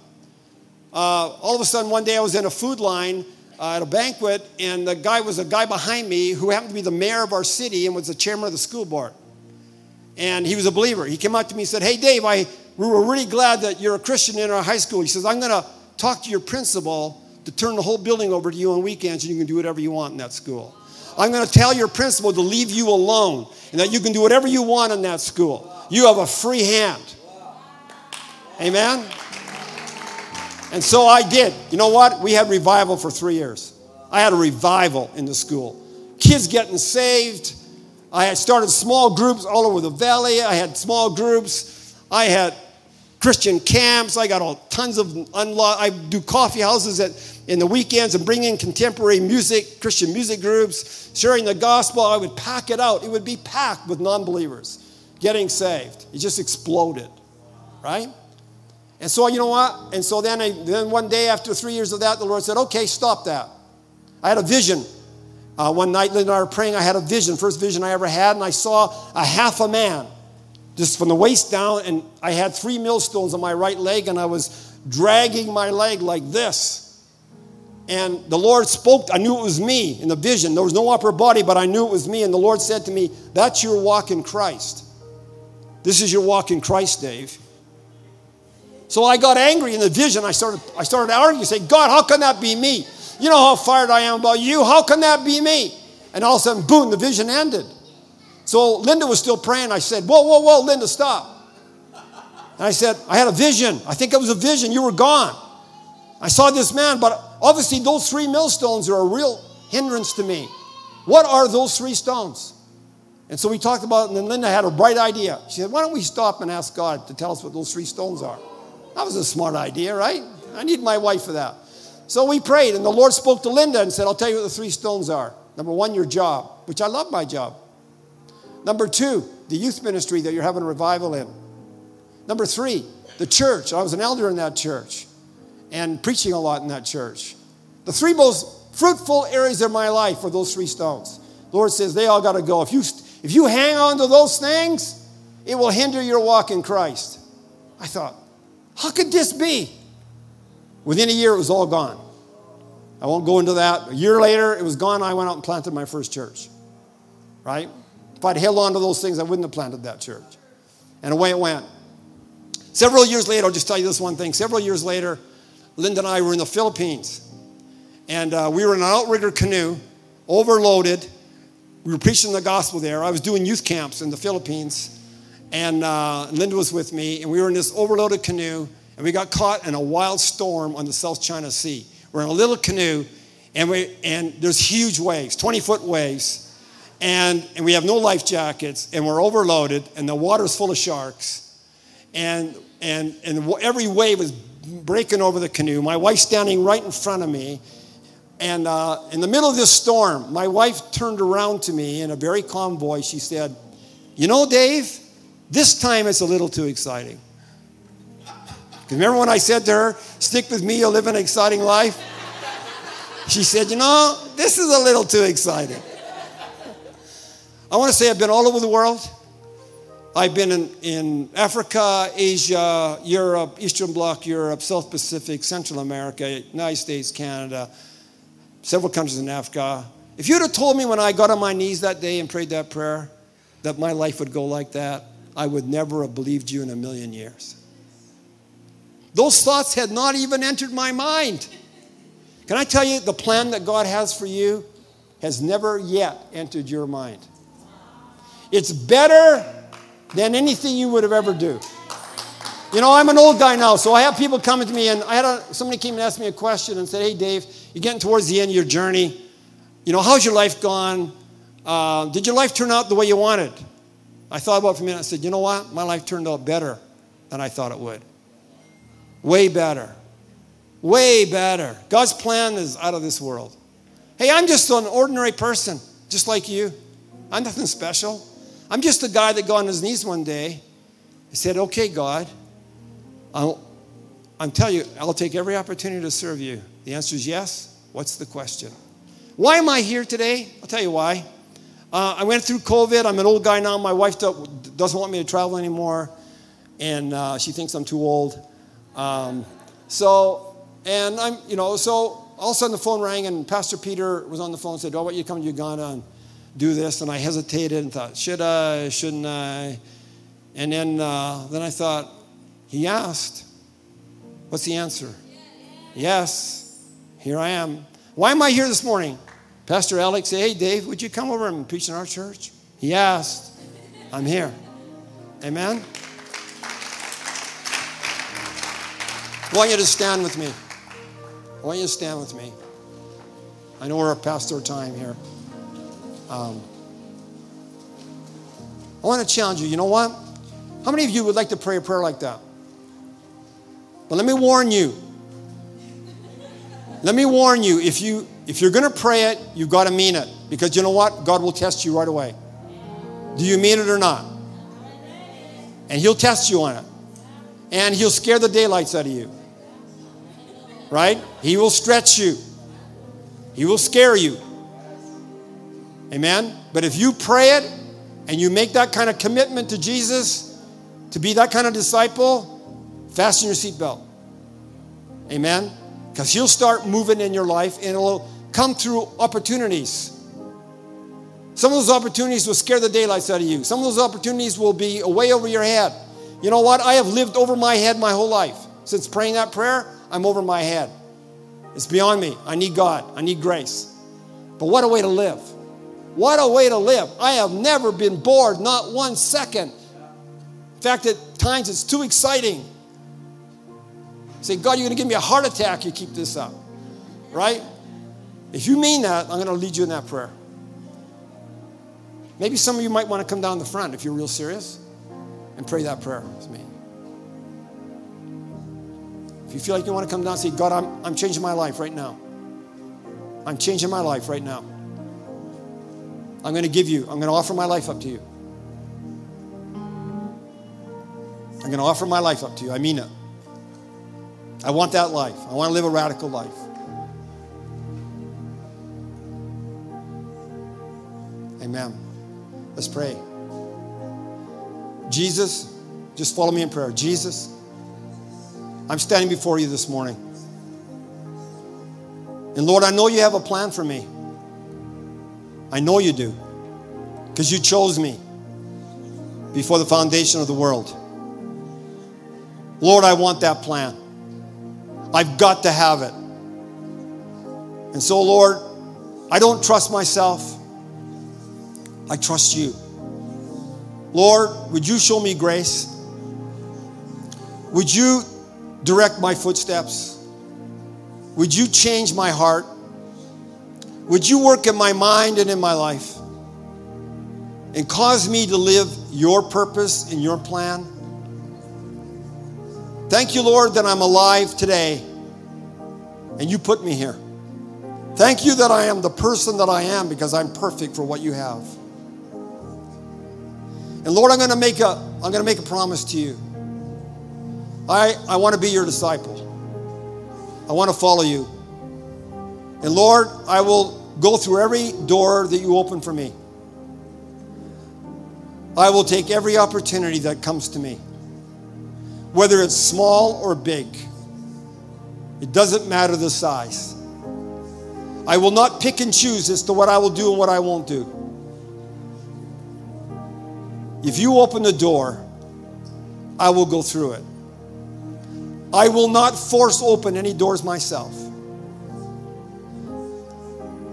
Uh, all of a sudden, one day I was in a food line uh, at a banquet, and the guy was a guy behind me who happened to be the mayor of our city and was the chairman of the school board. And he was a believer. He came up to me and said, Hey, Dave, I, we were really glad that you're a Christian in our high school. He says, I'm going to talk to your principal to turn the whole building over to you on weekends, and you can do whatever you want in that school. I'm going to tell your principal to leave you alone and that you can do whatever you want in that school. You have a free hand. Amen? And so I did. You know what? We had revival for three years. I had a revival in the school. Kids getting saved. I had started small groups all over the valley. I had small groups. I had Christian camps. I got all tons of unlocked. I do coffee houses at, in the weekends and bring in contemporary music, Christian music groups, sharing the gospel. I would pack it out. It would be packed with non believers getting saved. It just exploded, right? And so, you know what? And so then, I, then one day after three years of that, the Lord said, okay, stop that. I had a vision. Uh, one night, Lynn and I were praying. I had a vision, first vision I ever had, and I saw a half a man, just from the waist down, and I had three millstones on my right leg, and I was dragging my leg like this. And the Lord spoke, I knew it was me in the vision. There was no upper body, but I knew it was me. And the Lord said to me, That's your walk in Christ. This is your walk in Christ, Dave. So I got angry in the vision. I started, I started arguing, say, God, how can that be me? You know how fired I am about you. How can that be me? And all of a sudden, boom, the vision ended. So Linda was still praying. I said, Whoa, whoa, whoa, Linda, stop. And I said, I had a vision. I think it was a vision. You were gone. I saw this man, but obviously those three millstones are a real hindrance to me. What are those three stones? And so we talked about it, and then Linda had a bright idea. She said, Why don't we stop and ask God to tell us what those three stones are? That was a smart idea, right? I need my wife for that. So we prayed, and the Lord spoke to Linda and said, I'll tell you what the three stones are. Number one, your job, which I love my job. Number two, the youth ministry that you're having a revival in. Number three, the church. I was an elder in that church and preaching a lot in that church. The three most fruitful areas of my life are those three stones. The Lord says they all got to go. If you, if you hang on to those things, it will hinder your walk in Christ. I thought, how could this be? Within a year, it was all gone. I won't go into that. A year later, it was gone. I went out and planted my first church. Right? If I'd held on to those things, I wouldn't have planted that church. And away it went. Several years later, I'll just tell you this one thing. Several years later, Linda and I were in the Philippines. And uh, we were in an outrigger canoe, overloaded. We were preaching the gospel there. I was doing youth camps in the Philippines. And uh, Linda was with me. And we were in this overloaded canoe. And we got caught in a wild storm on the South China Sea. We're in a little canoe. And, we, and there's huge waves, 20 foot waves. And, and we have no life jackets. And we're overloaded. And the water's full of sharks and, and, and every wave was breaking over the canoe. My wife standing right in front of me. And uh, in the middle of this storm, my wife turned around to me in a very calm voice. She said, You know, Dave, this time it's a little too exciting. Remember when I said to her, Stick with me, you'll live an exciting life? She said, You know, this is a little too exciting. I want to say I've been all over the world. I've been in, in Africa, Asia, Europe, Eastern Bloc Europe, South Pacific, Central America, United States, Canada, several countries in Africa. If you'd have told me when I got on my knees that day and prayed that prayer that my life would go like that, I would never have believed you in a million years. Those thoughts had not even entered my mind. Can I tell you, the plan that God has for you has never yet entered your mind. It's better than anything you would have ever do. You know, I'm an old guy now, so I have people coming to me, and I had a, somebody came and asked me a question and said, "Hey, Dave, you're getting towards the end of your journey. You know, how's your life gone? Uh, did your life turn out the way you wanted?" I thought about it for a minute. I said, "You know what? My life turned out better than I thought it would. Way better, way better. God's plan is out of this world. Hey, I'm just an ordinary person, just like you. I'm nothing special." I'm just a guy that got on his knees one day. He said, Okay, God, I'll, I'm telling you, I'll take every opportunity to serve you. The answer is yes. What's the question? Why am I here today? I'll tell you why. Uh, I went through COVID. I'm an old guy now. My wife doesn't want me to travel anymore, and uh, she thinks I'm too old. Um, so, and I'm, you know, so all of a sudden the phone rang, and Pastor Peter was on the phone and said, Oh, I want you to come to Uganda and do this, and I hesitated and thought, should I, shouldn't I? And then, uh, then I thought, he asked, what's the answer? Yes, here I am. Why am I here this morning? Pastor Alex said, hey, Dave, would you come over and preach in our church? He asked, I'm here. Amen? I want you to stand with me. I want you to stand with me. I know we're past our time here. Um, I want to challenge you. You know what? How many of you would like to pray a prayer like that? But let me warn you. Let me warn you. If you if you're going to pray it, you've got to mean it because you know what? God will test you right away. Do you mean it or not? And He'll test you on it, and He'll scare the daylights out of you. Right? He will stretch you. He will scare you. Amen? But if you pray it and you make that kind of commitment to Jesus, to be that kind of disciple, fasten your seatbelt. Amen? Because He'll start moving in your life and it'll come through opportunities. Some of those opportunities will scare the daylights out of you. Some of those opportunities will be way over your head. You know what? I have lived over my head my whole life. Since praying that prayer, I'm over my head. It's beyond me. I need God. I need grace. But what a way to live. What a way to live. I have never been bored, not one second. In fact, at times it's too exciting. Say, God, you're going to give me a heart attack. You keep this up. Right? If you mean that, I'm going to lead you in that prayer. Maybe some of you might want to come down the front if you're real serious and pray that prayer with me. If you feel like you want to come down and say, God, I'm, I'm changing my life right now. I'm changing my life right now. I'm going to give you, I'm going to offer my life up to you. I'm going to offer my life up to you. I mean it. I want that life. I want to live a radical life. Amen. Let's pray. Jesus, just follow me in prayer. Jesus, I'm standing before you this morning. And Lord, I know you have a plan for me. I know you do. Because you chose me before the foundation of the world. Lord, I want that plan. I've got to have it. And so, Lord, I don't trust myself. I trust you. Lord, would you show me grace? Would you direct my footsteps? Would you change my heart? Would you work in my mind and in my life and cause me to live your purpose and your plan? Thank you, Lord, that I'm alive today and you put me here. Thank you that I am the person that I am because I'm perfect for what you have. And Lord, I'm going to make a I'm going to make a promise to you. I I want to be your disciple. I want to follow you. And Lord, I will go through every door that you open for me. I will take every opportunity that comes to me. Whether it's small or big. It doesn't matter the size. I will not pick and choose as to what I will do and what I won't do. If you open the door, I will go through it. I will not force open any doors myself.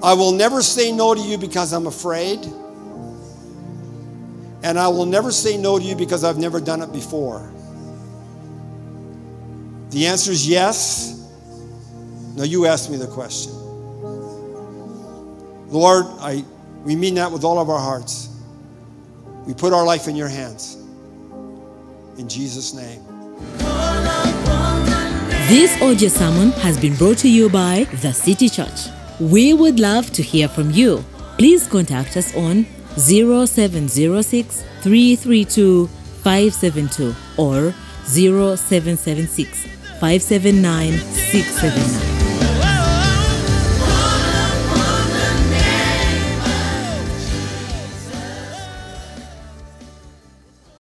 I will never say no to you because I'm afraid. And I will never say no to you because I've never done it before. The answer is yes. Now you ask me the question. Lord, I, we mean that with all of our hearts. We put our life in your hands. In Jesus' name. This audio sermon has been brought to you by The City Church. We would love to hear from you. Please contact us on 0706 332 572 or 0776 579 679.